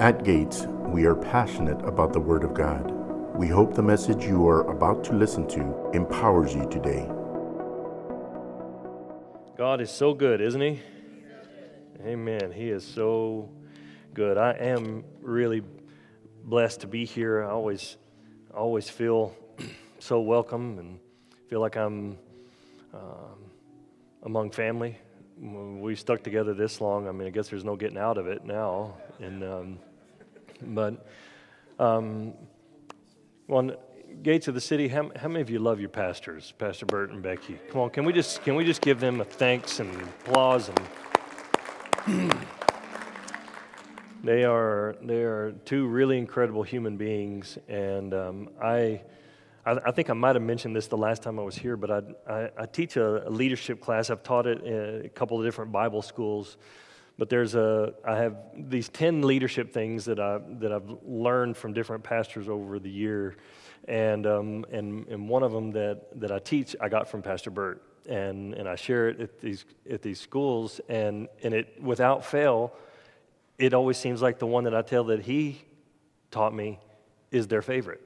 At Gates, we are passionate about the Word of God. We hope the message you are about to listen to empowers you today. God is so good, isn't He? Amen. He is so good. I am really blessed to be here. I always, always feel so welcome and feel like I'm um, among family we stuck together this long. I mean, I guess there's no getting out of it now. And um, but um, gates of the city, how, how many of you love your pastors, Pastor Bert and Becky? Come on, can we just can we just give them a thanks and applause and. they are they are two really incredible human beings, and um, I I, I think I might have mentioned this the last time I was here, but I, I, I teach a, a, leadership class. I've taught it in a couple of different Bible schools. But there's a, I have these 10 leadership things that, I, that I've learned from different pastors over the year. And, um, and, and one of them that, that I teach, I got from Pastor Bert. And, and I share it at these, at these schools. And, and it, without fail, it always seems like the one that I tell that he taught me is their favorite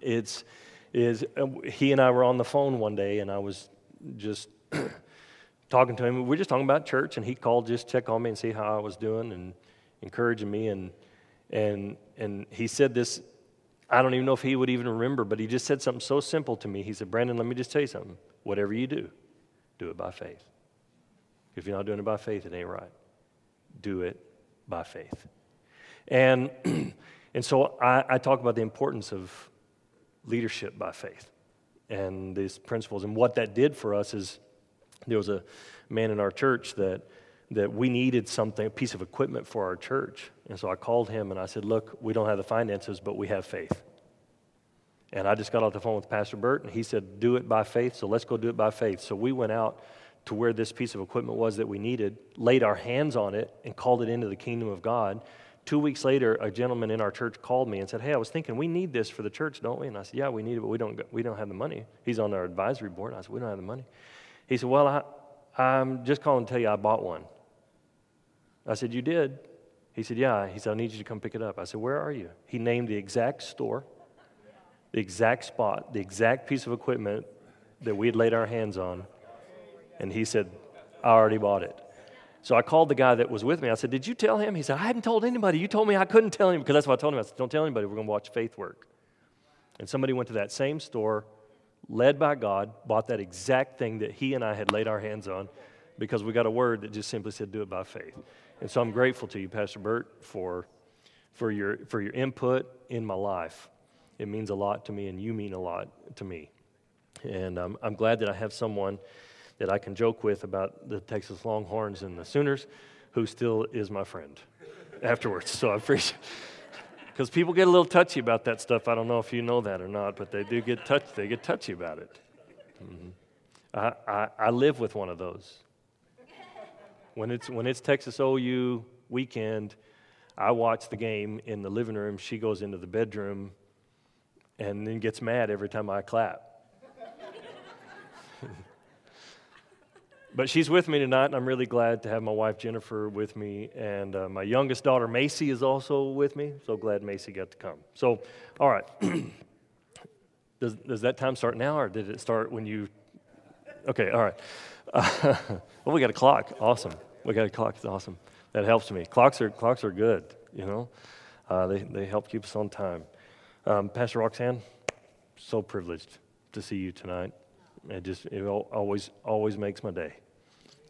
it's is uh, he and I were on the phone one day, and I was just talking to him. We are just talking about church, and he called just check on me and see how I was doing and encouraging me. And and and he said this. I don't even know if he would even remember, but he just said something so simple to me. He said, "Brandon, let me just tell you something. Whatever you do, do it by faith. If you're not doing it by faith, it ain't right. Do it by faith." And and so I, I talk about the importance of leadership by faith and these principles. And what that did for us is there was a man in our church that that we needed something, a piece of equipment for our church. And so I called him and I said, Look, we don't have the finances, but we have faith. And I just got off the phone with Pastor Bert, and he said, Do it by faith, so let's go do it by faith. So we went out to where this piece of equipment was that we needed, laid our hands on it, and called it into the kingdom of God. Two weeks later, a gentleman in our church called me and said, Hey, I was thinking we need this for the church, don't we? And I said, Yeah, we need it, but we don't, we don't have the money. He's on our advisory board. I said, We don't have the money. He said, Well, I, I'm just calling to tell you I bought one. I said, You did? He said, Yeah. He said, I need you to come pick it up. I said, Where are you? He named the exact store, the exact spot, the exact piece of equipment that we had laid our hands on. And he said, I already bought it. So I called the guy that was with me. I said, Did you tell him? He said, I hadn't told anybody. You told me I couldn't tell him because that's what I told him. I said, Don't tell anybody. We're going to watch faith work. And somebody went to that same store, led by God, bought that exact thing that he and I had laid our hands on because we got a word that just simply said, Do it by faith. And so I'm grateful to you, Pastor Bert, for, for, your, for your input in my life. It means a lot to me, and you mean a lot to me. And um, I'm glad that I have someone that I can joke with about the Texas Longhorns and the Sooners, who still is my friend afterwards. So I appreciate because people get a little touchy about that stuff. I don't know if you know that or not, but they do get touchy. They get touchy about it. Mm-hmm. I, I, I live with one of those. When it's when it's Texas OU weekend, I watch the game in the living room. She goes into the bedroom and then gets mad every time I clap. But she's with me tonight, and I'm really glad to have my wife Jennifer with me. And uh, my youngest daughter Macy is also with me. So glad Macy got to come. So, all right. does, does that time start now, or did it start when you? Okay, all right. Uh, well, we got a clock. Awesome. We got a clock. It's awesome. That helps me. Clocks are, clocks are good, you know, uh, they, they help keep us on time. Um, Pastor Roxanne, so privileged to see you tonight. It just it always always makes my day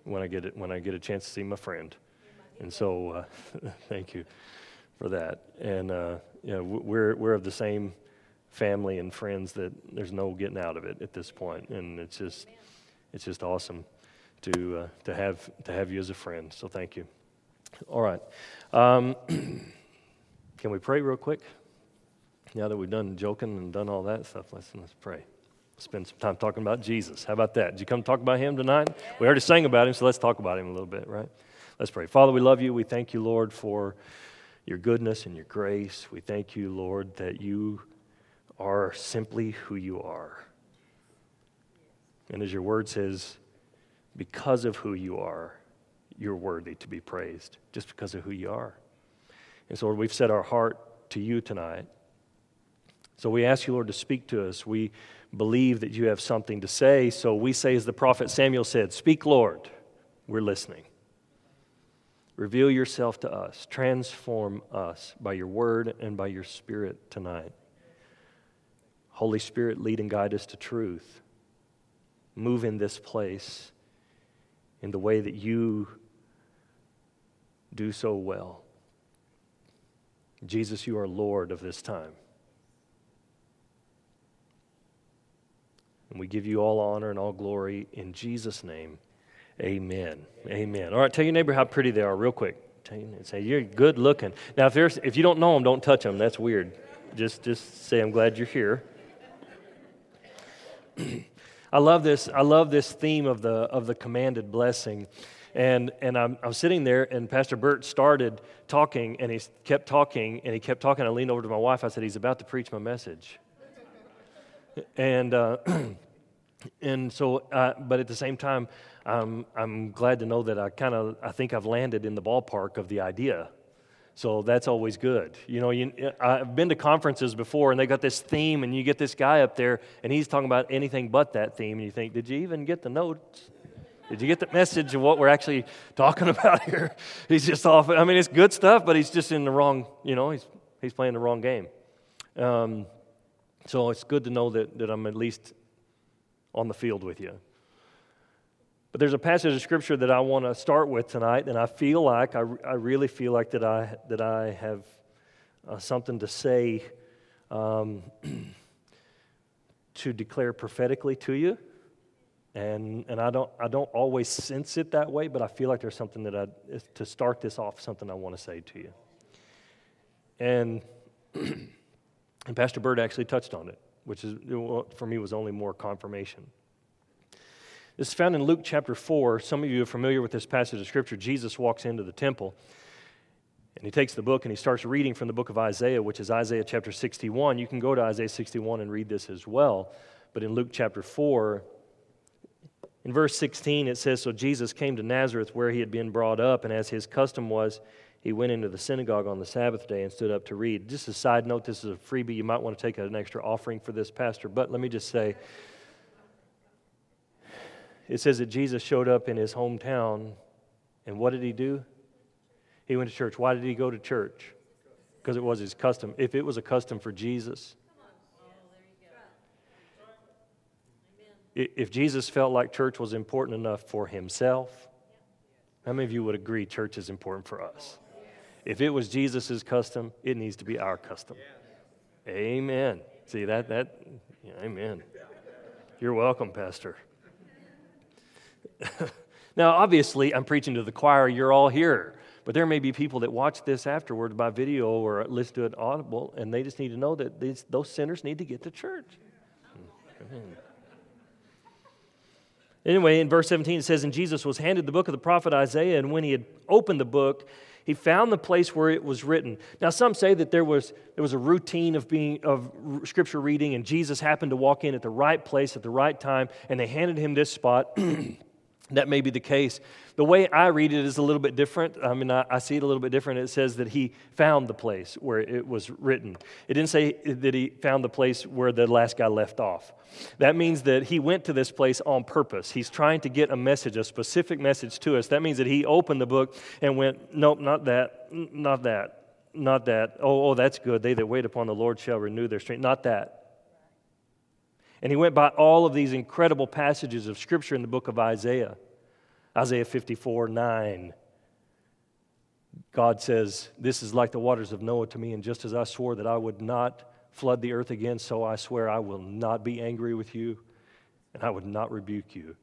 when I get it when I get a chance to see my friend. And so, uh, thank you for that. And uh, you know, we're we're of the same family and friends that there's no getting out of it at this point. and it's just it's just awesome to uh, to have to have you as a friend. So thank you. All right, um, can we pray real quick? Now that we've done joking and done all that stuff, let's let's pray spend some time talking about Jesus. How about that? Did you come talk about him tonight? We already sang about him, so let's talk about him a little bit, right? Let's pray. Father, we love you. We thank you, Lord, for your goodness and your grace. We thank you, Lord, that you are simply who you are. And as your word says, because of who you are, you're worthy to be praised, just because of who you are. And so, Lord, we've set our heart to you tonight. So we ask you, Lord, to speak to us. We believe that you have something to say. So we say, as the prophet Samuel said, Speak, Lord. We're listening. Reveal yourself to us. Transform us by your word and by your spirit tonight. Holy Spirit, lead and guide us to truth. Move in this place in the way that you do so well. Jesus, you are Lord of this time. And we give you all honor and all glory in Jesus' name. Amen. Amen. All right, tell your neighbor how pretty they are, real quick. Say you're good looking. Now, if there's if you don't know them, don't touch them. That's weird. Just just say I'm glad you're here. I love this. I love this theme of the of the commanded blessing. And, and I'm, I'm sitting there, and Pastor Bert started talking, and he kept talking, and he kept talking. I leaned over to my wife. I said, He's about to preach my message. And, uh, and so, uh, but at the same time, I'm, I'm glad to know that I kind of, I think I've landed in the ballpark of the idea. So that's always good. You know, you, I've been to conferences before and they got this theme, and you get this guy up there and he's talking about anything but that theme, and you think, did you even get the notes? Did you get the message of what we're actually talking about here? He's just off. I mean, it's good stuff, but he's just in the wrong, you know, he's, he's playing the wrong game. Um, so it's good to know that, that I'm at least on the field with you. But there's a passage of scripture that I want to start with tonight, and I feel like, I, I really feel like that I, that I have uh, something to say um, to declare prophetically to you. And, and I, don't, I don't always sense it that way, but I feel like there's something that I, to start this off, something I want to say to you. And, and Pastor Bert actually touched on it, which is, for me was only more confirmation. This is found in Luke chapter 4. Some of you are familiar with this passage of Scripture. Jesus walks into the temple and he takes the book and he starts reading from the book of Isaiah, which is Isaiah chapter 61. You can go to Isaiah 61 and read this as well. But in Luke chapter 4, in verse 16, it says So Jesus came to Nazareth where he had been brought up, and as his custom was, he went into the synagogue on the Sabbath day and stood up to read. Just a side note, this is a freebie. You might want to take an extra offering for this pastor, but let me just say it says that Jesus showed up in his hometown, and what did he do? He went to church. Why did he go to church? Because it was his custom. If it was a custom for Jesus, if Jesus felt like church was important enough for himself, how many of you would agree church is important for us? If it was Jesus' custom, it needs to be our custom. Amen. See that that yeah, amen. You're welcome, Pastor. now, obviously, I'm preaching to the choir, you're all here. But there may be people that watch this afterwards by video or listen to it audible, and they just need to know that these, those sinners need to get to church. Anyway, in verse 17, it says, And Jesus was handed the book of the prophet Isaiah, and when he had opened the book, he found the place where it was written. Now, some say that there was, there was a routine of, being, of scripture reading, and Jesus happened to walk in at the right place at the right time, and they handed him this spot. that may be the case. The way I read it is a little bit different. I mean, I, I, see it a little bit different. It says that he found the place where it was written. It didn't say that he found the place where the last guy left off. That means that he went to this place on purpose. He's trying to get a message, a specific message to us. That means that he opened the book and went, Nope, not that, not that, not that. Oh, oh, that's good. They that wait upon the Lord shall renew their strength. Not that. And he went by all of these incredible passages of Scripture in the book of Isaiah. Isaiah 54 9. God says, This is like the waters of Noah to me, and just as I swore that I would not flood the earth again, so I swear I will not be angry with you, and I would not rebuke you.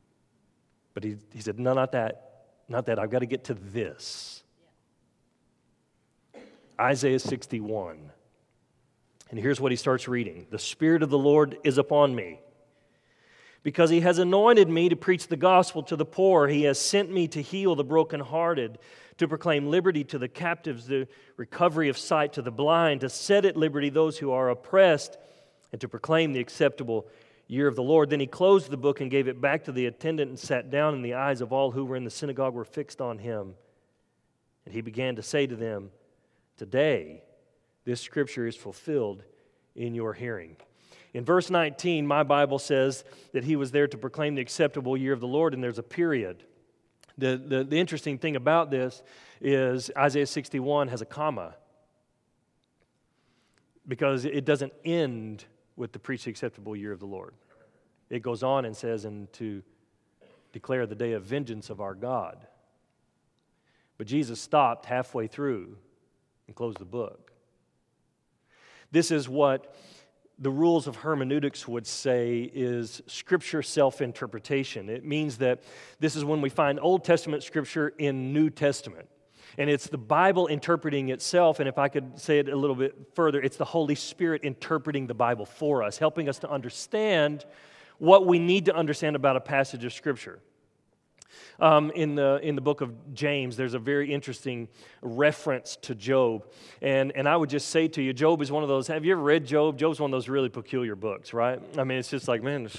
But he, he said, No, not that. Not that. I've got to get to this. Isaiah 61. And here's what he starts reading The Spirit of the Lord is upon me, because he has anointed me to preach the gospel to the poor. He has sent me to heal the brokenhearted, to proclaim liberty to the captives, the recovery of sight to the blind, to set at liberty those who are oppressed, and to proclaim the acceptable year of the Lord. Then he closed the book and gave it back to the attendant and sat down, and the eyes of all who were in the synagogue were fixed on him. And he began to say to them, Today, this scripture is fulfilled in your hearing. In verse 19, my Bible says that he was there to proclaim the acceptable year of the Lord, and there's a period. The, the, the interesting thing about this is Isaiah 61 has a comma because it doesn't end with the preach the acceptable year of the Lord. It goes on and says, and to declare the day of vengeance of our God. But Jesus stopped halfway through and closed the book. This is what the rules of hermeneutics would say is scripture self interpretation. It means that this is when we find Old Testament scripture in New Testament. And it's the Bible interpreting itself. And if I could say it a little bit further, it's the Holy Spirit interpreting the Bible for us, helping us to understand what we need to understand about a passage of Scripture. Um, in, the, in the book of James, there's a very interesting reference to Job. And, and I would just say to you, Job is one of those. Have you ever read Job? Job's one of those really peculiar books, right? I mean, it's just like, man,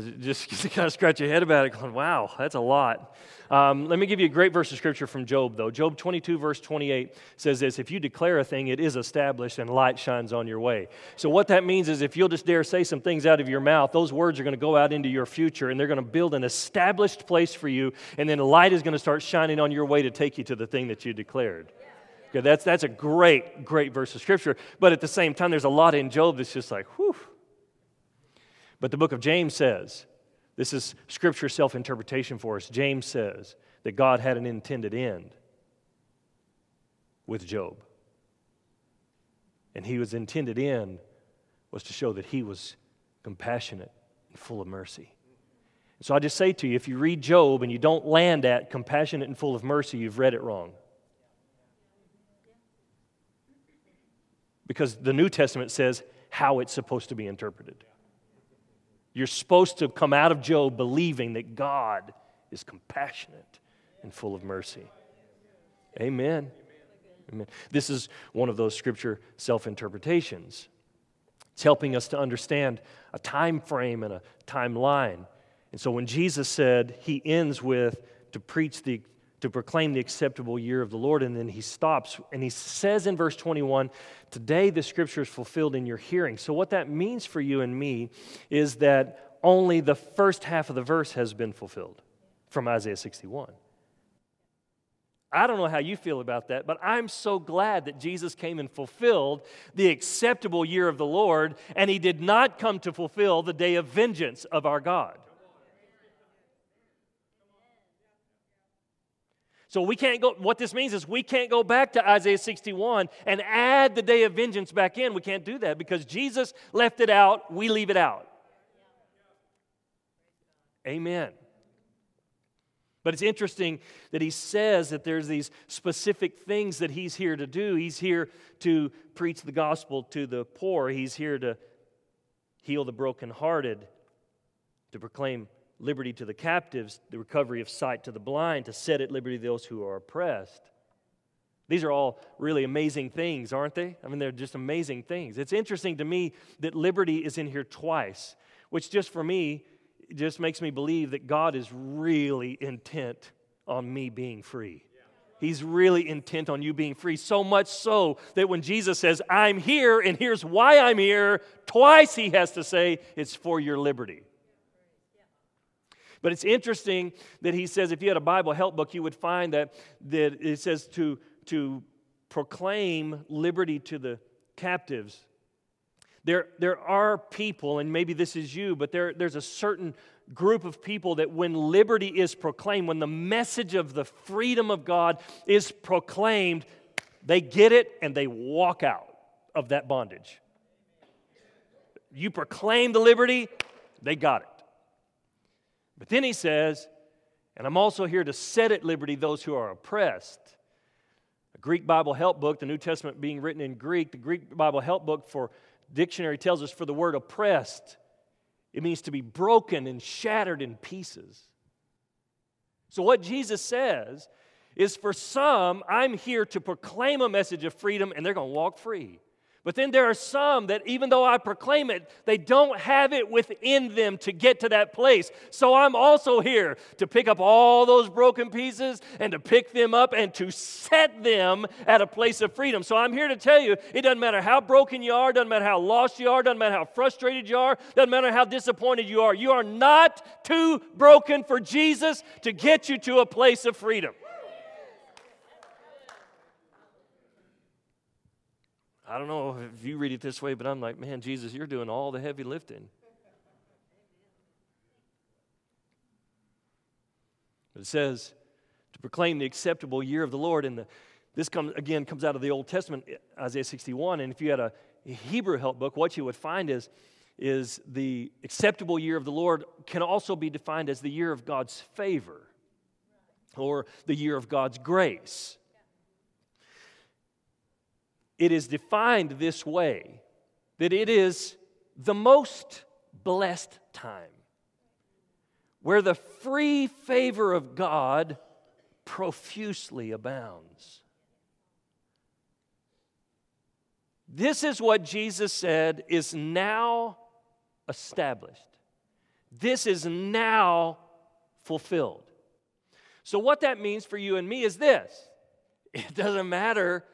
just kind of scratch your head about it, going, wow, that's a lot. Um, let me give you a great verse of scripture from Job, though. Job 22, verse 28 says this If you declare a thing, it is established, and light shines on your way. So, what that means is if you'll just dare say some things out of your mouth, those words are going to go out into your future, and they're going to build an established place for you, and then light is going to start shining on your way to take you to the thing that you declared. Okay, that's, that's a great, great verse of scripture. But at the same time, there's a lot in Job that's just like, whew but the book of James says, this is scripture self interpretation for us. James says that God had an intended end with Job. And he was intended end was to show that he was compassionate and full of mercy. So I just say to you if you read Job and you don't land at compassionate and full of mercy, you've read it wrong. Because the New Testament says how it's supposed to be interpreted. You're supposed to come out of Job believing that God is compassionate and full of mercy. Amen. Amen. This is one of those scripture self interpretations. It's helping us to understand a time frame and a timeline. And so when Jesus said, he ends with to preach the to proclaim the acceptable year of the Lord. And then he stops and he says in verse 21 Today the scripture is fulfilled in your hearing. So, what that means for you and me is that only the first half of the verse has been fulfilled from Isaiah 61. I don't know how you feel about that, but I'm so glad that Jesus came and fulfilled the acceptable year of the Lord, and he did not come to fulfill the day of vengeance of our God. So we can't go, what this means is we can't go back to Isaiah 61 and add the day of vengeance back in. We can't do that because Jesus left it out, we leave it out. Amen. But it's interesting that he says that there's these specific things that he's here to do. He's here to preach the gospel to the poor, he's here to heal the brokenhearted, to proclaim liberty to the captives, the recovery of sight to the blind, to set at liberty those who are oppressed. These are all really amazing things, aren't they? I mean, they're just amazing things. It's interesting to me that liberty is in here twice, which just for me just makes me believe that God is really intent on me being free. He's really intent on you being free, so much so that when Jesus says, I'm here and here's why I'm here, twice he has to say, it's for your liberty. But it's interesting that he says if you had a Bible help book, you would find that, that it says to, to proclaim liberty to the captives. There, there are people, and maybe this is you, but there, there's a certain group of people that when liberty is proclaimed, when the message of the freedom of God is proclaimed, they get it and they walk out of that bondage. You proclaim the liberty, they got it. But then he says, and I'm also here to set at liberty those who are oppressed. A Greek Bible help book, the New Testament being written in Greek, the Greek Bible help book for dictionary tells us for the word oppressed, it means to be broken and shattered in pieces. So, what Jesus says is for some, I'm here to proclaim a message of freedom and they're going to walk free. But then there are some that, even though I proclaim it, they don't have it within them to get to that place. So I'm also here to pick up all those broken pieces and to pick them up and to set them at a place of freedom. So I'm here to tell you it doesn't matter how broken you are, doesn't matter how lost you are, doesn't matter how frustrated you are, doesn't matter how disappointed you are. You are not too broken for Jesus to get you to a place of freedom. I don't know if you read it this way, but I'm like, man, Jesus, you're doing all the heavy lifting. It says to proclaim the acceptable year of the Lord, and the, this comes again comes out of the Old Testament, Isaiah 61. And if you had a Hebrew help book, what you would find is is the acceptable year of the Lord can also be defined as the year of God's favor or the year of God's grace it is defined this way that it is the most blessed time where the free favor of God profusely abounds. This is what Jesus said is now established. This is now fulfilled. So, what that means for you and me is this it doesn't matter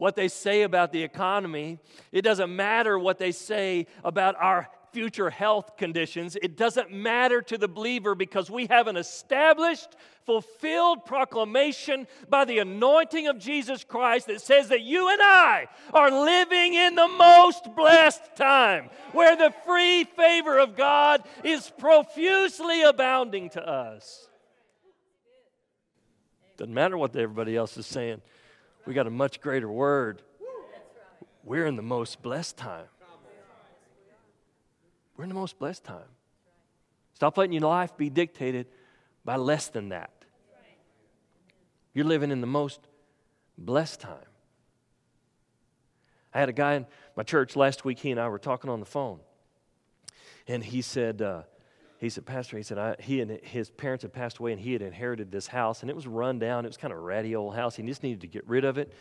what they say about the economy. It doesn't matter what they say about our future health conditions. It doesn't matter to the believer because we have an established, fulfilled proclamation by the anointing of Jesus Christ that says that you and I are living in the most blessed time where the free favor of God is profusely abounding to us. Doesn't matter what everybody else is saying we got a much greater word. We're in the most blessed time. We're in the most blessed time. Stop letting your life be dictated by less than that. You're living in the most blessed time. I had a guy in my church last week, he and I were talking on the phone. And he said, uh, he said, Pastor, he said, I, he and his parents had passed away and he had inherited this house and it was run down. It was kind of a ratty old house. He just needed to get rid of it.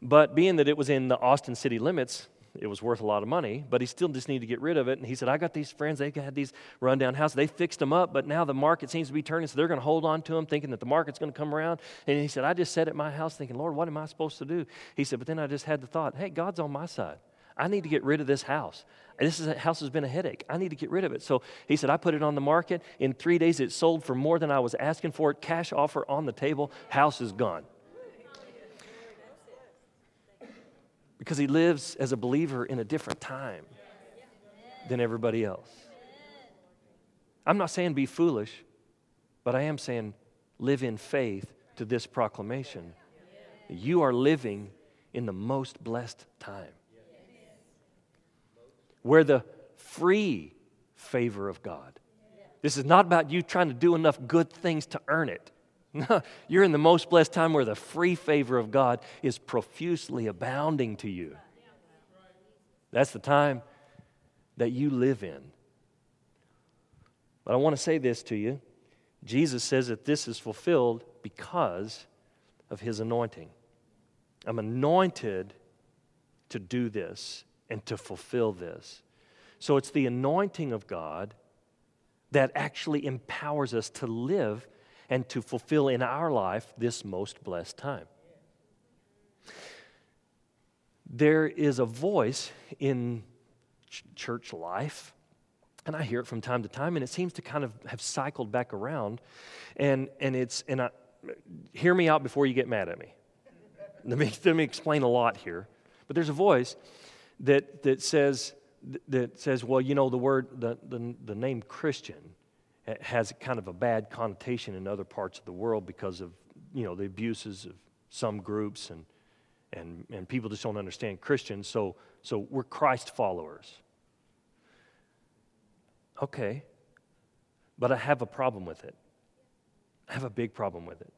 But being that it was in the Austin city limits, it was worth a lot of money, but he still just needed to get rid of it. And he said, I got these friends, they had these rundown houses. They fixed them up, but now the market seems to be turning, so they're going to hold on to them, thinking that the market's going to come around. And he said, I just sat at my house thinking, Lord, what am I supposed to do? He said, but then I just had the thought, hey, God's on my side. I need to get rid of this house. This is, a house has been a headache. I need to get rid of it. So he said, I put it on the market. In three days, it sold for more than I was asking for it. Cash offer on the table. House is gone. Because he lives as a believer in a different time than everybody else. I'm not saying be foolish, but I am saying live in faith to this proclamation. You are living in the most blessed time where the free favor of God. This is not about you trying to do enough good things to earn it. You're in the most blessed time where the free favor of God is profusely abounding to you. That's the time that you live in. But I want to say this to you Jesus says that this is fulfilled because of his anointing. I'm anointed to do this and to fulfill this. So it's the anointing of God that actually empowers us to live and to fulfill in our life this most blessed time. There is a voice in ch- church life, and I hear it from time to time, and it seems to kind of have cycled back around. And, and it's, and I, hear me out before you get mad at me. Let me, let me explain a lot here. But there's a voice that, that says, that says, well, you know, the word, the, the, the name Christian has kind of a bad connotation in other parts of the world because of, you know, the abuses of some groups and, and, and people just don't understand Christians. So, so we're Christ followers. Okay. But I have a problem with it. I have a big problem with it.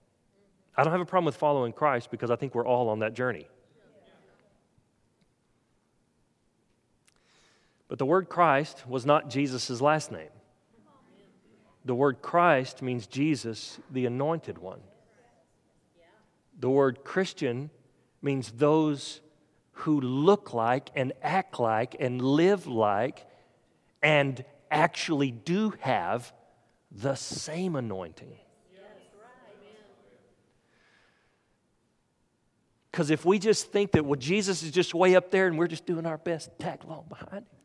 I don't have a problem with following Christ because I think we're all on that journey. But the word Christ was not Jesus' last name. The word Christ means Jesus, the anointed one. The word Christian means those who look like and act like and live like and actually do have the same anointing. Because if we just think that, well, Jesus is just way up there and we're just doing our best, tag along behind him.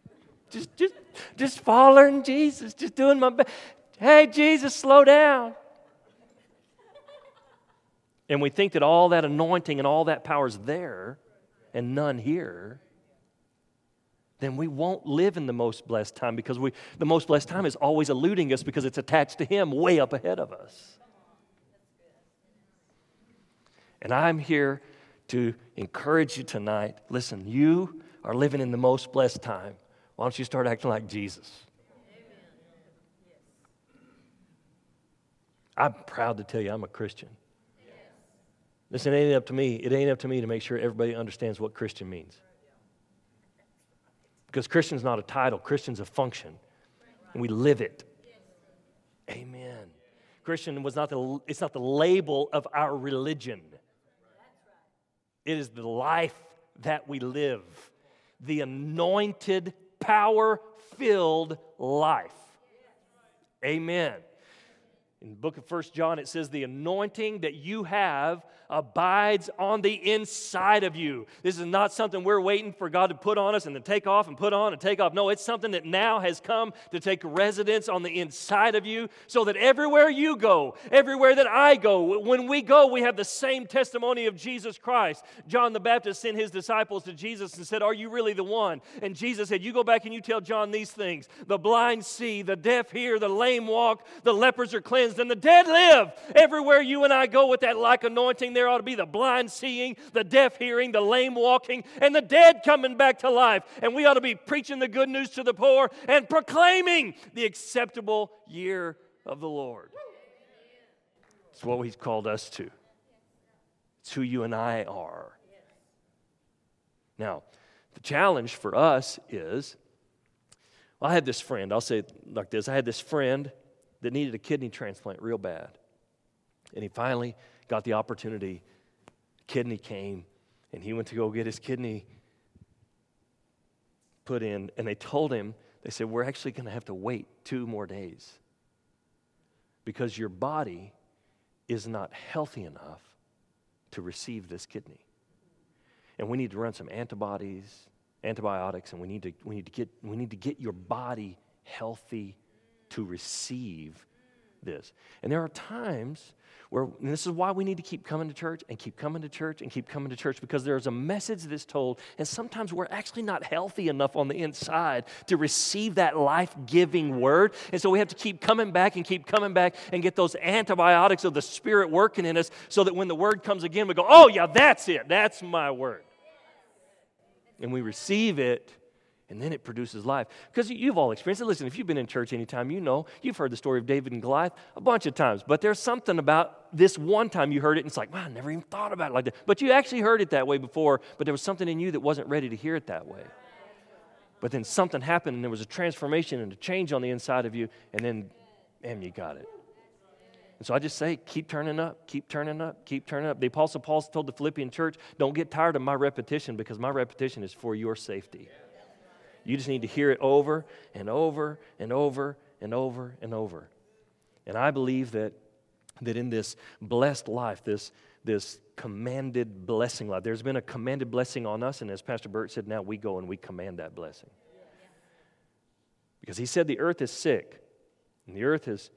Just, just, just following Jesus, just doing my best. Hey, Jesus, slow down. And we think that all that anointing and all that power is there and none here, then we won't live in the most blessed time because we, the most blessed time is always eluding us because it's attached to Him way up ahead of us. And I'm here to encourage you tonight. Listen, you are living in the most blessed time. Why don't you start acting like Jesus? I'm proud to tell you I'm a Christian. Listen, it ain't up to me. It ain't up to me to make sure everybody understands what Christian means. Because Christian's not a title, Christian's a function. And we live it. Amen. Christian was not the it's not the label of our religion. It is the life that we live. The anointed, power filled life. Amen. In the book of First John, it says, The anointing that you have abides on the inside of you. This is not something we're waiting for God to put on us and then take off and put on and take off. No, it's something that now has come to take residence on the inside of you so that everywhere you go, everywhere that I go, when we go, we have the same testimony of Jesus Christ. John the Baptist sent his disciples to Jesus and said, Are you really the one? And Jesus said, You go back and you tell John these things the blind see, the deaf hear, the lame walk, the lepers are cleansed and the dead live. Everywhere you and I go with that like anointing, there ought to be the blind seeing, the deaf hearing, the lame walking, and the dead coming back to life. And we ought to be preaching the good news to the poor and proclaiming the acceptable year of the Lord. It's what He's called us to, it's who you and I are. Now, the challenge for us is I had this friend, I'll say it like this I had this friend that needed a kidney transplant real bad. And he finally got the opportunity. Kidney came, and he went to go get his kidney put in. And they told him, they said, We're actually going to have to wait two more days because your body is not healthy enough to receive this kidney. And we need to run some antibodies, antibiotics, and we need to, we need to, get, we need to get your body healthy to receive this. And there are times where, this is why we need to keep coming to church and keep coming to church and keep coming to church because there's a message that's told, and sometimes we're actually not healthy enough on the inside to receive that life giving word. And so we have to keep coming back and keep coming back and get those antibiotics of the Spirit working in us so that when the word comes again, we go, oh, yeah, that's it. That's my word. And we receive it and then it produces life. Because you've all experienced it. Listen, if you've been in church anytime, you know, you've heard the story of David and Goliath a bunch of times. But there's something about this one time you heard it, and it's like, wow, I never even thought about it like that. But you actually heard it that way before, but there was something in you that wasn't ready to hear it that way. But then something happened, and there was a transformation and a change on the inside of you, and then, man, you got it. And so I just say, keep turning up, keep turning up, keep turning up. The Apostle Paul told the Philippian church, don't get tired of my repetition because my repetition is for your safety. You just need to hear it over and over and over and over and over. And I believe that, that in this blessed life, this, this commanded blessing life, there's been a commanded blessing on us, and as Pastor Bert said, now we go and we command that blessing. Because he said the earth is sick, and the earth is,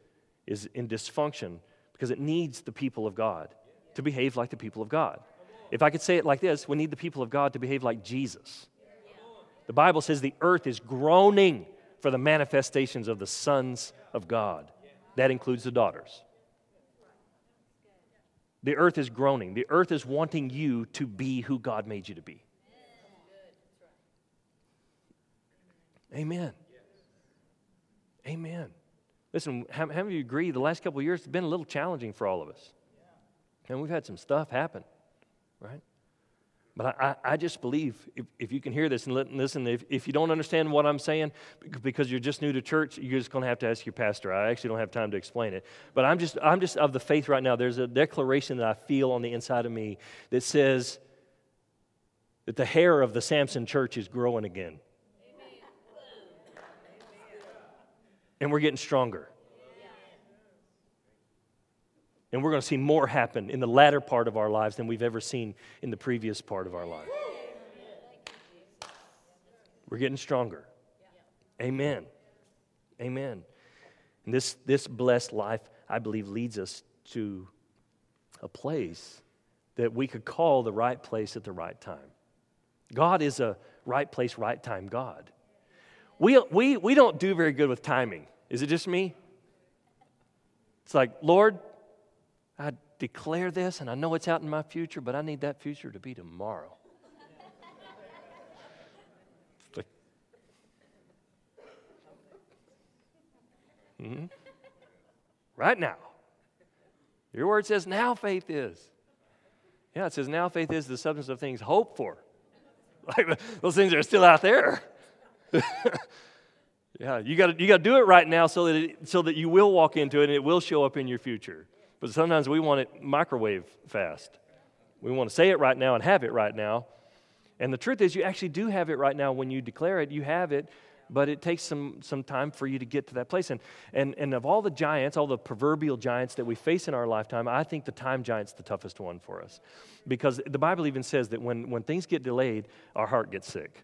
is in dysfunction because it needs the people of God to behave like the people of God. If I could say it like this, we need the people of God to behave like Jesus. The Bible says the earth is groaning for the manifestations of the sons of God. That includes the daughters. The earth is groaning. The earth is wanting you to be who God made you to be. Amen. Amen. Listen, how, many of you agree the last couple of years have been a little challenging for all of us? And we've had some stuff happen, right? But I, I just believe if, if you can hear this and listen, if, if you don't understand what I'm saying because you're just new to church, you're just going to have to ask your pastor. I actually don't have time to explain it. But I'm just, I'm just of the faith right now. There's a declaration that I feel on the inside of me that says, that the hair of the Samson church is growing again. And we're getting stronger. And we're going to see more happen in the latter part of our lives than we've ever seen in the previous part of our life. We're getting stronger. Amen. Amen. And this, this blessed life, I believe, leads us to a place that we could call the right place at the right time. God is a right place, right time God. We, we, we don't do very good with timing. Is it just me? It's like, Lord, I declare this and I know it's out in my future, but I need that future to be tomorrow. mm-hmm. Right now. Your word says now faith is. Yeah, it says now faith is the substance of things hoped for. Like those things are still out there. yeah, you got you to do it right now so that it, so that you will walk into it and it will show up in your future. But sometimes we want it microwave fast. We want to say it right now and have it right now. And the truth is, you actually do have it right now when you declare it. You have it, but it takes some, some time for you to get to that place. And, and, and of all the giants, all the proverbial giants that we face in our lifetime, I think the time giant's the toughest one for us. Because the Bible even says that when, when things get delayed, our heart gets sick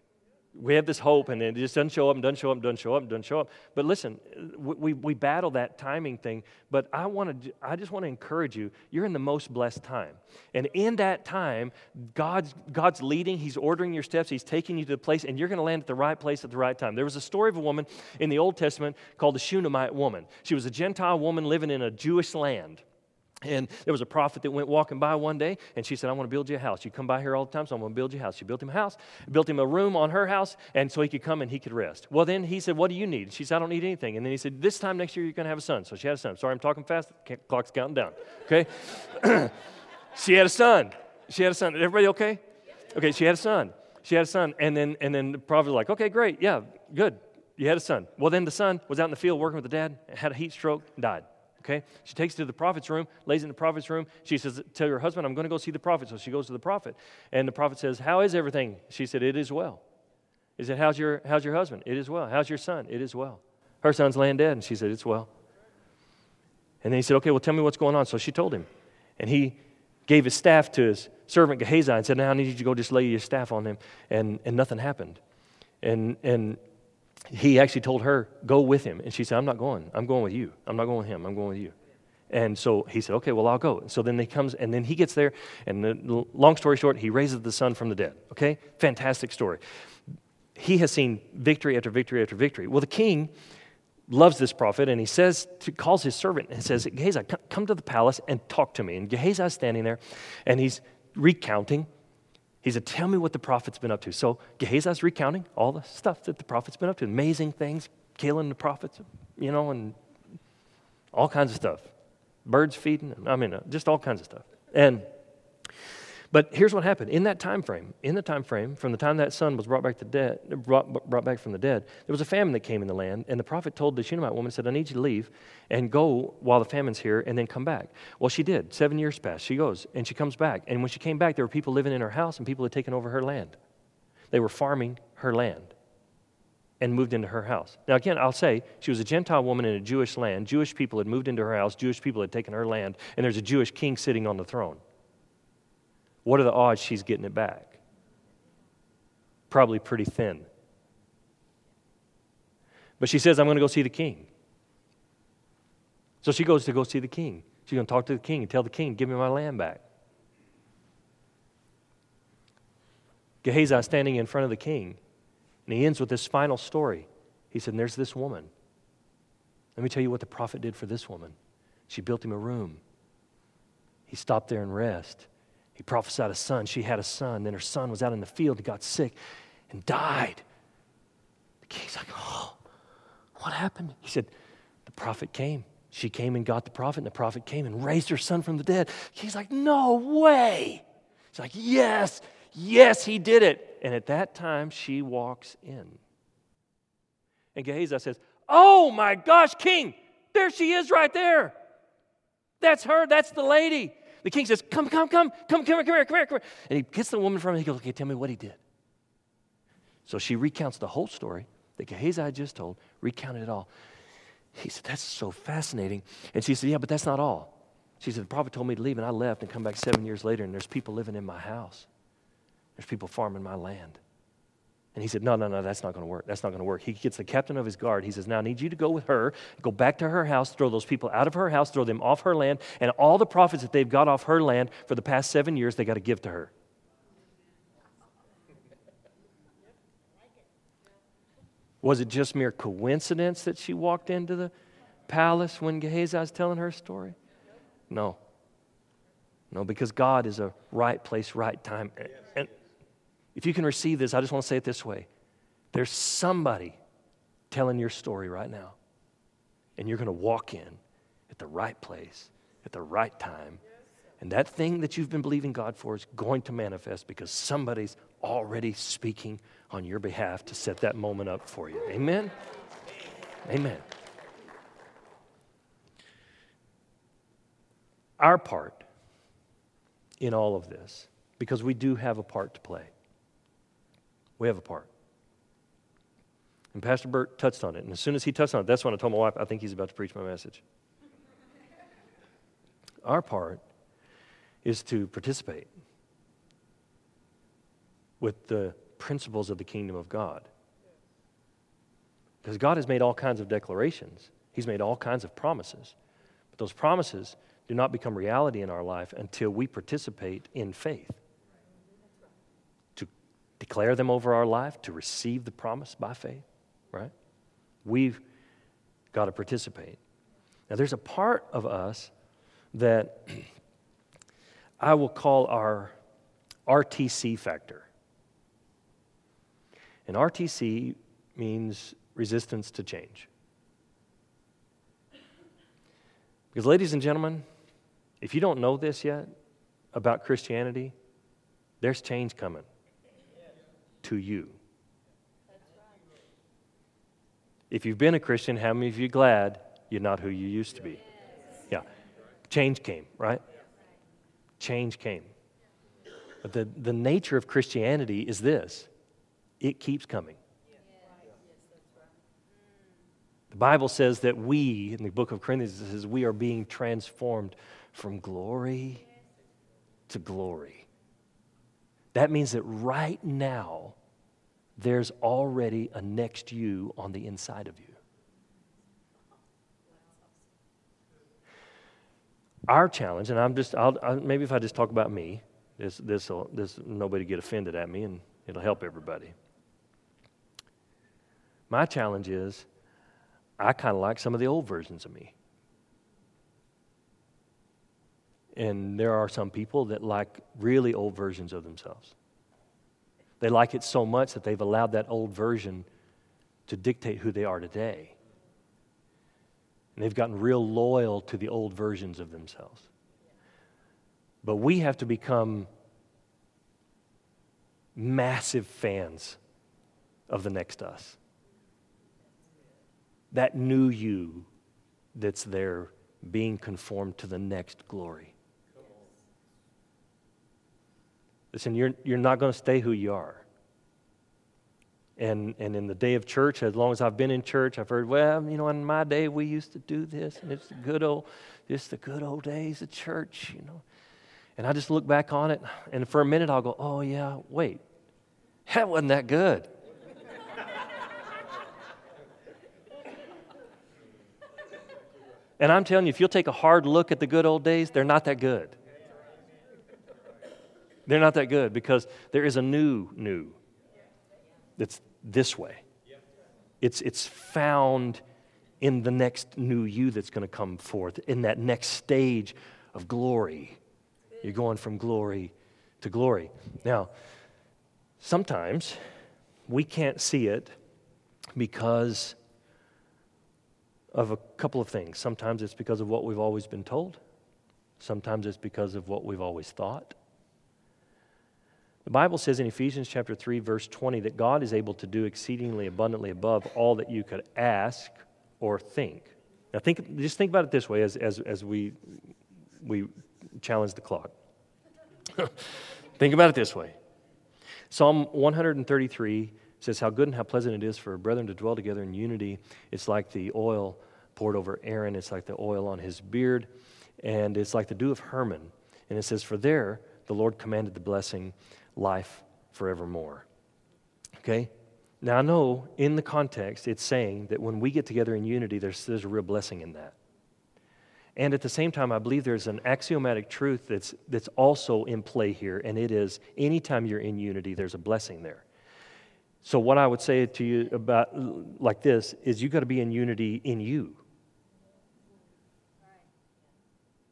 we have this hope and it just doesn't show up and doesn't show up and doesn't show up and doesn't show up. But listen we, we battle that timing thing but i want to i just want to encourage you you're in the most blessed time. And in that time god's god's leading he's ordering your steps he's taking you to the place and you're going to land at the right place at the right time. There was a story of a woman in the old testament called the shunammite woman. She was a gentile woman living in a jewish land and there was a prophet that went walking by one day, and she said, I want to build you a house. You come by here all the time, so I'm going to build you a house. She built him a house, built him a room on her house, and so he could come and he could rest. Well, then he said, What do you need? She said, I don't need anything. And then he said, This time next year, you're going to have a son. So she had a son. Sorry, I'm talking fast. Clock's counting down. Okay? she had a son. She had a son. Everybody okay? Okay, she had a son. She had a son. And then, and then the prophet was like, Okay, great. Yeah, good. You had a son. Well, then the son was out in the field working with the dad, had a heat stroke, died. Okay? She takes to the prophet's room, lays in the prophet's room. She says, Tell her husband, I'm going to go see the prophet. So she goes to the prophet. And the prophet says, How is everything? She said, It is well. He said, How's your, how's your husband? It is well. How's your son? It is well. Her son's laying dead. And she said, It's well. And then he said, Okay, well, tell me what's going on. So she told him. And he gave his staff to his servant Gehazi and said, Now I need you to go just lay your staff on him. And, and nothing happened. And, and he actually told her, Go with him. And she said, I'm not going. I'm going with you. I'm not going with him. I'm going with you. And so he said, Okay, well, I'll go. So then he comes, and then he gets there, and the, long story short, he raises the son from the dead. Okay? Fantastic story. He has seen victory after victory after victory. Well, the king loves this prophet, and he says, to, calls his servant and says, Gehazi, come to the palace and talk to me. And Gehazi is standing there, and he's recounting he said, Tell me what the prophet's been up to. So Gehazi's recounting all the stuff that the prophet's been up to amazing things, killing the prophets, you know, and all kinds of stuff. Birds feeding, I mean, uh, just all kinds of stuff. And but here's what happened in that time frame. In the time frame, from the time that son was brought back to dead, brought, brought back from the dead, there was a famine that came in the land, and the prophet told the Shunammite woman, said, "I need you to leave and go while the famine's here, and then come back." Well, she did. Seven years passed. She goes and she comes back, and when she came back, there were people living in her house, and people had taken over her land. They were farming her land and moved into her house. Now, again, I'll say she was a Gentile woman in a Jewish land. Jewish people had moved into her house, Jewish people had taken her land, and there's a Jewish king sitting on the throne. What are the odds she's getting it back? Probably pretty thin. But she says, I'm going to go see the king. So she goes to go see the king. She's going to talk to the king and tell the king, give me my land back. Gehazi is standing in front of the king, and he ends with this final story. He said, There's this woman. Let me tell you what the prophet did for this woman. She built him a room. He stopped there and rest. He prophesied a son. She had a son. Then her son was out in the field and got sick and died. The king's like, Oh, what happened? He said, The prophet came. She came and got the prophet, and the prophet came and raised her son from the dead. He's like, No way. He's like, Yes, yes, he did it. And at that time, she walks in. And Gehazi says, Oh my gosh, king, there she is right there. That's her, that's the lady. The king says, Come, come, come, come, come come here, come here, come here. And he gets the woman from him. He goes, Okay, tell me what he did. So she recounts the whole story that Gehazi had just told, recounted it all. He said, That's so fascinating. And she said, Yeah, but that's not all. She said, The prophet told me to leave, and I left and come back seven years later, and there's people living in my house. There's people farming my land. And he said, No, no, no, that's not going to work. That's not going to work. He gets the captain of his guard. He says, Now I need you to go with her, go back to her house, throw those people out of her house, throw them off her land, and all the profits that they've got off her land for the past seven years, they got to give to her. Was it just mere coincidence that she walked into the palace when Gehazi was telling her story? No. No, because God is a right place, right time. If you can receive this, I just want to say it this way there's somebody telling your story right now, and you're going to walk in at the right place, at the right time. And that thing that you've been believing God for is going to manifest because somebody's already speaking on your behalf to set that moment up for you. Amen? Amen. Our part in all of this, because we do have a part to play, we have a part. And Pastor Bert touched on it. And as soon as he touched on it, that's when I told my wife, I think he's about to preach my message. Our part is to participate with the principles of the kingdom of God. Because God has made all kinds of declarations, He's made all kinds of promises. But those promises do not become reality in our life until we participate in faith. Declare them over our life, to receive the promise by faith, right? We've got to participate. Now, there's a part of us that I will call our RTC factor. And RTC means resistance to change. Because, ladies and gentlemen, if you don't know this yet about Christianity, there's change coming to you. If you've been a Christian, how many of you glad you're not who you used to be? Yeah. Change came, right? Change came. But the, the nature of Christianity is this it keeps coming. The Bible says that we, in the book of Corinthians, it says we are being transformed from glory to glory. That means that right now, there's already a next you on the inside of you. Our challenge, and I'm just, I'll, I'll, maybe if I just talk about me, this, this, this, nobody get offended at me and it'll help everybody. My challenge is I kind of like some of the old versions of me. And there are some people that like really old versions of themselves. They like it so much that they've allowed that old version to dictate who they are today. And they've gotten real loyal to the old versions of themselves. But we have to become massive fans of the next us that new you that's there being conformed to the next glory. Listen, you're, you're not going to stay who you are. And, and in the day of church, as long as I've been in church, I've heard, well, you know, in my day we used to do this, and it's the good old, it's the good old days of church, you know. And I just look back on it, and for a minute I'll go, oh yeah, wait, that wasn't that good. And I'm telling you, if you'll take a hard look at the good old days, they're not that good. They're not that good because there is a new, new that's this way. It's, it's found in the next new you that's going to come forth, in that next stage of glory. You're going from glory to glory. Now, sometimes we can't see it because of a couple of things. Sometimes it's because of what we've always been told, sometimes it's because of what we've always thought. The Bible says in Ephesians chapter 3 verse 20 that God is able to do exceedingly abundantly above all that you could ask or think. Now think just think about it this way as, as, as we we challenge the clock. Think about it this way Psalm 133 says, How good and how pleasant it is for brethren to dwell together in unity. It's like the oil poured over Aaron, it's like the oil on his beard, and it's like the dew of Hermon. And it says, For there the Lord commanded the blessing, life forevermore. Okay? Now, I know in the context it's saying that when we get together in unity, there's, there's a real blessing in that. And at the same time, I believe there's an axiomatic truth that's, that's also in play here, and it is anytime you're in unity, there's a blessing there. So, what I would say to you about like this is you've got to be in unity in you.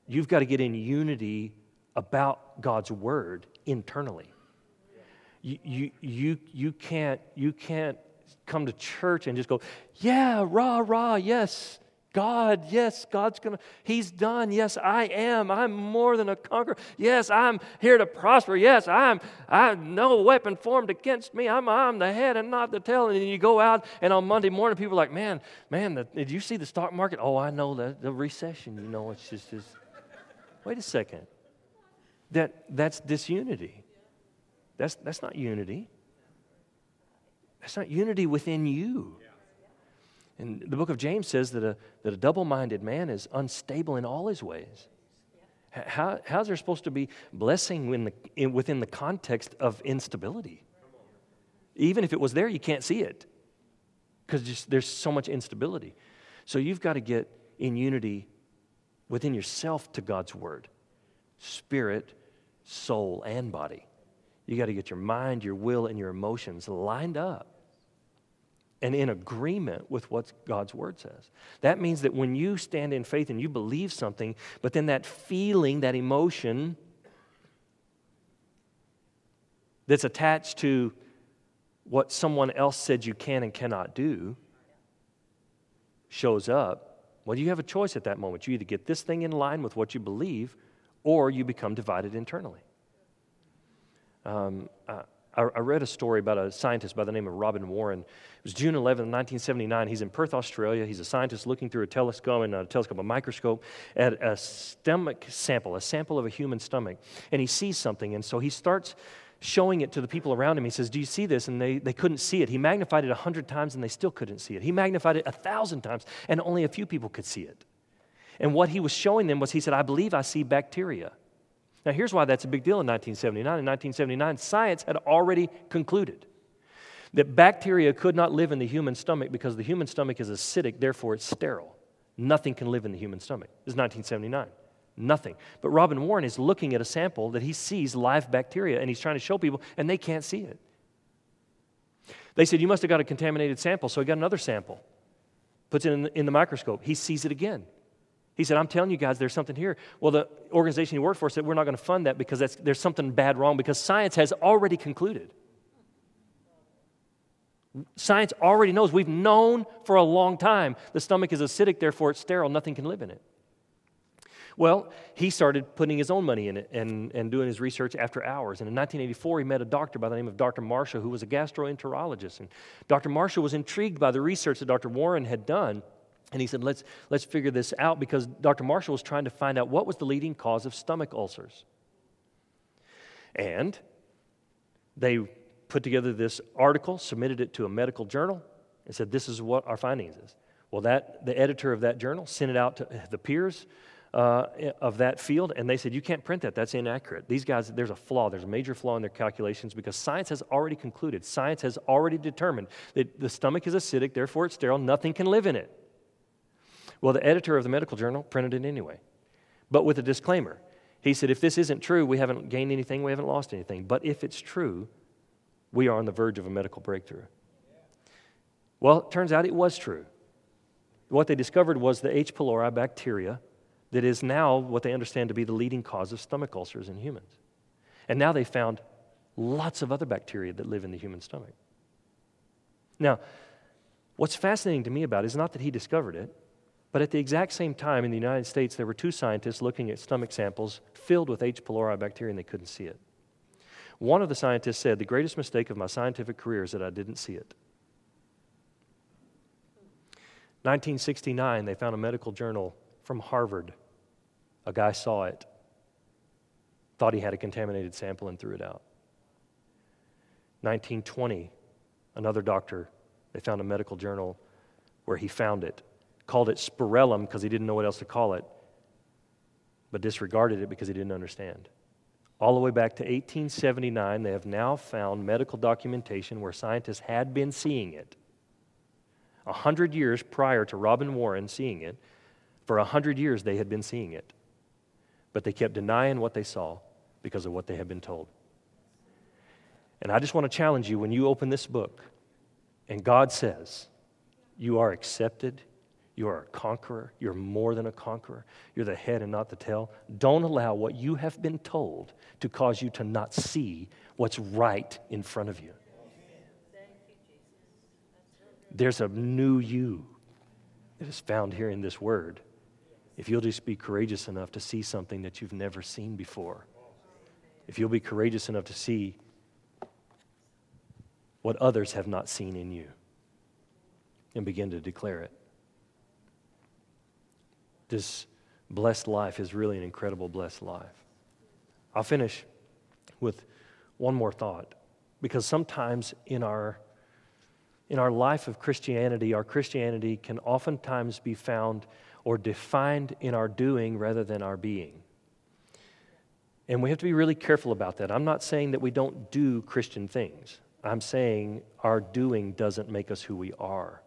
You've got to get in unity about God's word internally. You, you, you, you, can't, you can't come to church and just go, yeah, rah, rah, yes. God, yes, God's gonna, He's done. Yes, I am. I'm more than a conqueror. Yes, I'm here to prosper. Yes, I'm, I no weapon formed against me. I'm, I'm the head and not the tail. And you go out, and on Monday morning, people are like, man, man, the, did you see the stock market? Oh, I know the, the recession. You know, it's just, just, wait a second. That, that's disunity. That's, that's not unity. That's not unity within you. And the book of James says that a, that a double minded man is unstable in all his ways. How, how's there supposed to be blessing in the, in, within the context of instability? Even if it was there, you can't see it because there's so much instability. So you've got to get in unity within yourself to God's word spirit, soul, and body. You got to get your mind, your will, and your emotions lined up and in agreement with what God's word says. That means that when you stand in faith and you believe something, but then that feeling, that emotion that's attached to what someone else said you can and cannot do shows up, well, you have a choice at that moment. You either get this thing in line with what you believe, or you become divided internally. Um, I, I read a story about a scientist by the name of Robin Warren. It was June 11, 1979. He's in Perth, Australia. He's a scientist looking through a telescope and a telescope, a microscope, at a stomach sample, a sample of a human stomach. And he sees something, and so he starts showing it to the people around him. He says, Do you see this? And they, they couldn't see it. He magnified it a hundred times and they still couldn't see it. He magnified it a thousand times and only a few people could see it. And what he was showing them was, he said, I believe I see bacteria. Now, here's why that's a big deal in 1979. In 1979, science had already concluded that bacteria could not live in the human stomach because the human stomach is acidic, therefore it's sterile. Nothing can live in the human stomach. This is 1979. Nothing. But Robin Warren is looking at a sample that he sees live bacteria and he's trying to show people, and they can't see it. They said, You must have got a contaminated sample. So he got another sample, puts it in the, in the microscope. He sees it again. He said, I'm telling you guys, there's something here. Well, the organization he worked for said, We're not going to fund that because there's something bad wrong because science has already concluded. Science already knows. We've known for a long time the stomach is acidic, therefore it's sterile, nothing can live in it. Well, he started putting his own money in it and, and doing his research after hours. And in 1984, he met a doctor by the name of Dr. Marshall, who was a gastroenterologist. And Dr. Marshall was intrigued by the research that Dr. Warren had done and he said, let's, let's figure this out because Dr. Marshall was trying to find out what was the leading cause of stomach ulcers. And they put together this article, submitted it to a medical journal, and said, This is what our findings is. Well, that, the editor of that journal sent it out to the peers uh, of that field, and they said, You can't print that. That's inaccurate. These guys, there's a flaw. There's a major flaw in their calculations because science has already concluded, science has already determined that the stomach is acidic, therefore it's sterile, nothing can live in it. Well, the editor of the medical journal printed it anyway, but with a disclaimer. He said, if this isn't true, we haven't gained anything, we haven't lost anything. But if it's true, we are on the verge of a medical breakthrough. Well, it turns out it was true. What they discovered was the H. pylori bacteria that is now what they understand to be the leading cause of stomach ulcers in humans. And now they found lots of other bacteria that live in the human stomach. Now, what's fascinating to me about it is not that he discovered it, but at the exact same time in the United States, there were two scientists looking at stomach samples filled with H. pylori bacteria and they couldn't see it. One of the scientists said, The greatest mistake of my scientific career is that I didn't see it. 1969, they found a medical journal from Harvard. A guy saw it thought he had a contaminated sample and threw it out. 1920, another doctor, they found a medical journal where he found it, called it spirillum because he didn't know what else to call it, but disregarded it because he didn't understand. All the way back to 1879, they have now found medical documentation where scientists had been seeing it. A hundred years prior to Robin Warren seeing it, for a hundred years they had been seeing it. But they kept denying what they saw because of what they had been told. And I just want to challenge you when you open this book and God says, You are accepted, you are a conqueror, you're more than a conqueror, you're the head and not the tail. Don't allow what you have been told to cause you to not see what's right in front of you. There's a new you that is found here in this word. If you'll just be courageous enough to see something that you've never seen before, if you'll be courageous enough to see what others have not seen in you and begin to declare it. This blessed life is really an incredible blessed life. I'll finish with one more thought because sometimes in our in our life of Christianity, our Christianity can oftentimes be found or defined in our doing rather than our being. And we have to be really careful about that. I'm not saying that we don't do Christian things. I'm saying our doing doesn't make us who we are.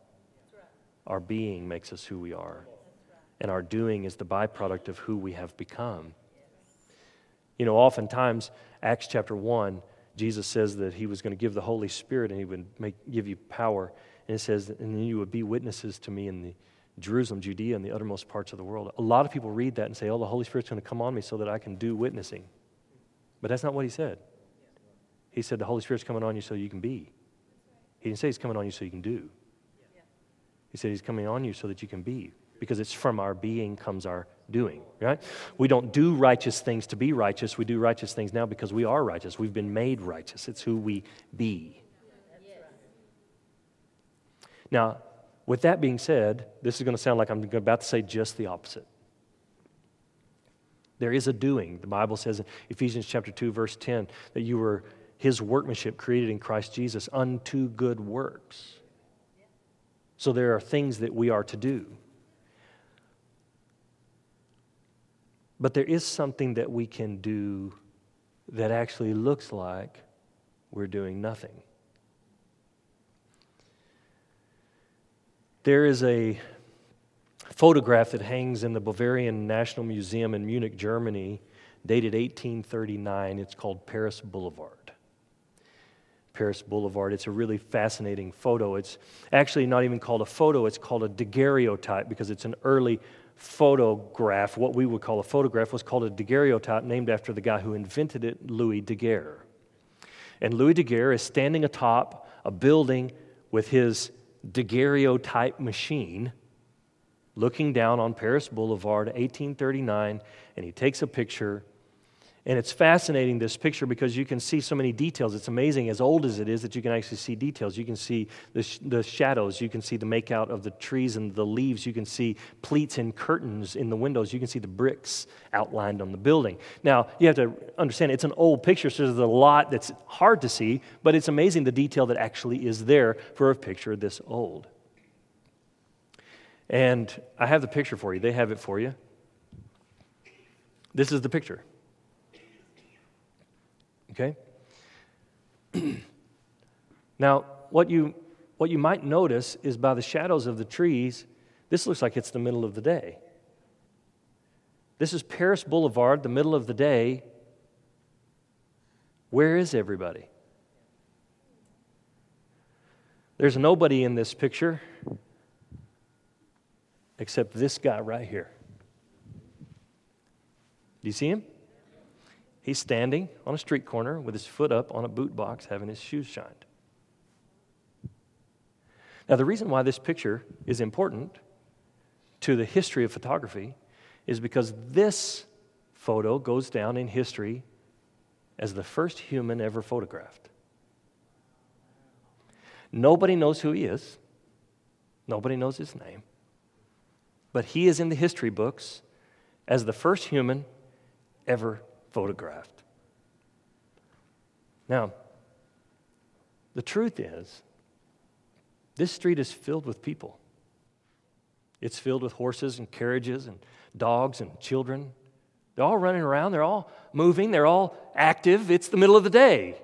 Our being makes us who we are. And our doing is the byproduct of who we have become. You know, oftentimes, Acts chapter 1, Jesus says that he was going to give the Holy Spirit and he would make, give you power. And it says, and then you would be witnesses to me in the Jerusalem, Judea, and the uttermost parts of the world. A lot of people read that and say, oh, the Holy Spirit's going to come on me so that I can do witnessing. But that's not what he said. He said, the Holy Spirit's coming on you so you can be. He didn't say he's coming on you so you can do. He said he's coming on you so that you can be because it's from our being comes our doing, right? We don't do righteous things to be righteous. We do righteous things now because we are righteous. We've been made righteous. It's who we be. Now, with that being said, this is going to sound like I'm about to say just the opposite. There is a doing. The Bible says in Ephesians chapter 2 verse 10 that you were his workmanship created in Christ Jesus unto good works. So there are things that we are to do. But there is something that we can do that actually looks like we're doing nothing. There is a photograph that hangs in the Bavarian National Museum in Munich, Germany, dated 1839. It's called Paris Boulevard. Paris Boulevard. It's a really fascinating photo. It's actually not even called a photo, it's called a daguerreotype because it's an early photograph, what we would call a photograph, was called a daguerreotype, named after the guy who invented it, Louis Daguerre. And Louis Daguerre is standing atop a building with his daguerreotype machine, looking down on Paris Boulevard, 1839, and he takes a picture and it's fascinating, this picture, because you can see so many details. It's amazing, as old as it is, that you can actually see details. You can see the, sh- the shadows. You can see the makeout of the trees and the leaves. You can see pleats and curtains in the windows. You can see the bricks outlined on the building. Now, you have to understand, it's an old picture, so there's a lot that's hard to see, but it's amazing the detail that actually is there for a picture this old. And I have the picture for you. They have it for you. This is the picture. Okay? now, what you, what you might notice is by the shadows of the trees, this looks like it's the middle of the day. This is Paris Boulevard, the middle of the day. Where is everybody? There's nobody in this picture except this guy right here. Do you see him? He's standing on a street corner with his foot up on a boot box having his shoes shined. Now, the reason why this picture is important to the history of photography is because this photo goes down in history as the first human ever photographed. Nobody knows who he is, nobody knows his name, but he is in the history books as the first human ever photographed. Now, the truth is, this street is filled with people. It's filled with horses and carriages and dogs and children. They're all running around, they're all moving, they're all active. It's the middle of the day.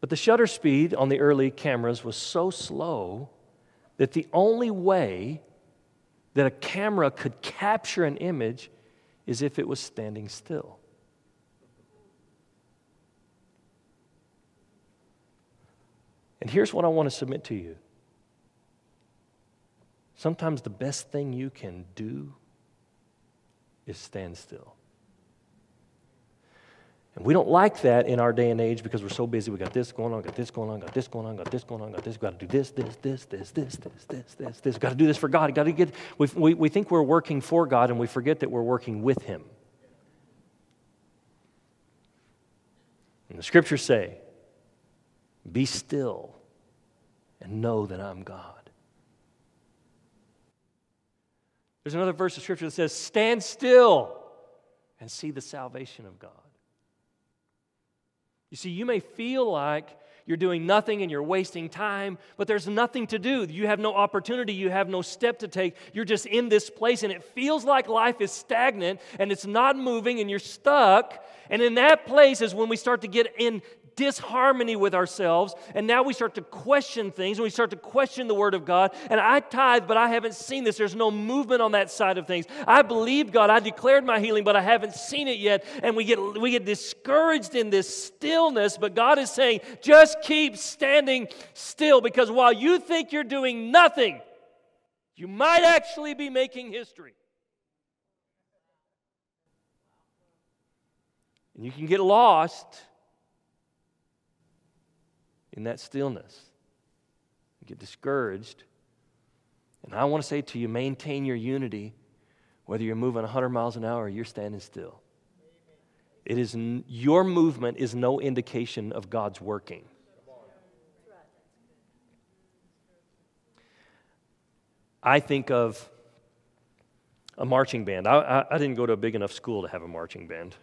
But the shutter speed on the early cameras was so slow that the only way that a camera could capture an image is if it was standing still. And here's what I want to submit to you. Sometimes the best thing you can do is stand still. And we don't like that in our day and age because we're so busy. We got this going on, got this going on, got this going on, got this going on, got this. Got to do this, this, this, this, this, this, this, this, this. Got to do this for God. Got to get. We, we, we think we're working for God, and we forget that we're working with Him. And the Scriptures say, "Be still, and know that I'm God." There's another verse of Scripture that says, "Stand still, and see the salvation of God." You see, you may feel like you're doing nothing and you're wasting time, but there's nothing to do. You have no opportunity, you have no step to take. You're just in this place, and it feels like life is stagnant and it's not moving and you're stuck. And in that place is when we start to get in disharmony with ourselves, and now we start to question things, and we start to question the Word of God. And I tithe, but I haven't seen this. There's no movement on that side of things. I believed God. I declared my healing, but I haven't seen it yet. And we get we get discouraged in this stillness. But God is saying, just keep standing still, because while you think you're doing nothing, you might actually be making history. And you can get lost in that stillness. You get discouraged. And I want to say to you maintain your unity, whether you're moving 100 miles an hour or you're standing still. It is your movement is no indication of God's working. I think of a marching band. I, I, I, didn't go to a big enough school to have a marching band,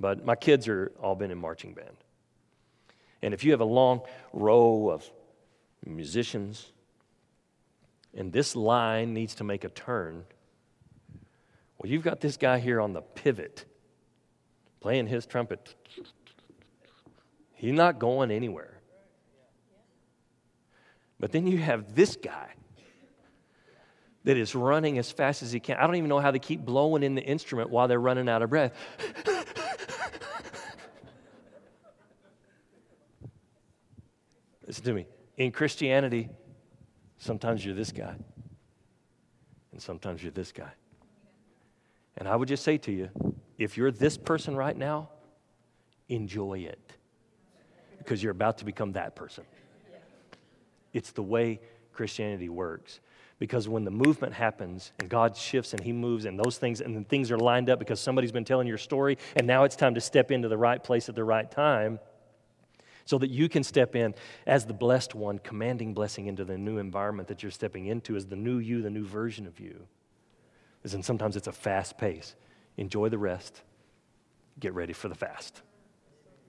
but my kids are all been in marching band. And if you have a long row of musicians, and this line needs to make a turn, well, you've got this guy here on the pivot playing his trumpet. He's not going anywhere. But then you have this guy that is running as fast as he can. I don't even know how they keep blowing in the instrument while they're running out of breath. Listen to me. In Christianity, sometimes you're this guy, and sometimes you're this guy. And I would just say to you if you're this person right now, enjoy it because you're about to become that person. It's the way Christianity works. Because when the movement happens and God shifts and He moves and those things and things are lined up because somebody's been telling your story and now it's time to step into the right place at the right time, so that you can step in as the blessed one, commanding blessing into the new environment that you're stepping into as the new you, the new version of you. And sometimes it's a fast pace. Enjoy the rest, get ready for the fast.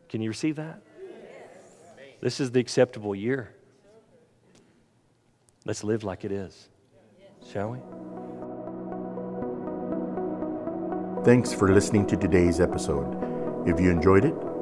Can you receive that? Yes. This is the acceptable year. Let's live like it is, shall we? Thanks for listening to today's episode. If you enjoyed it,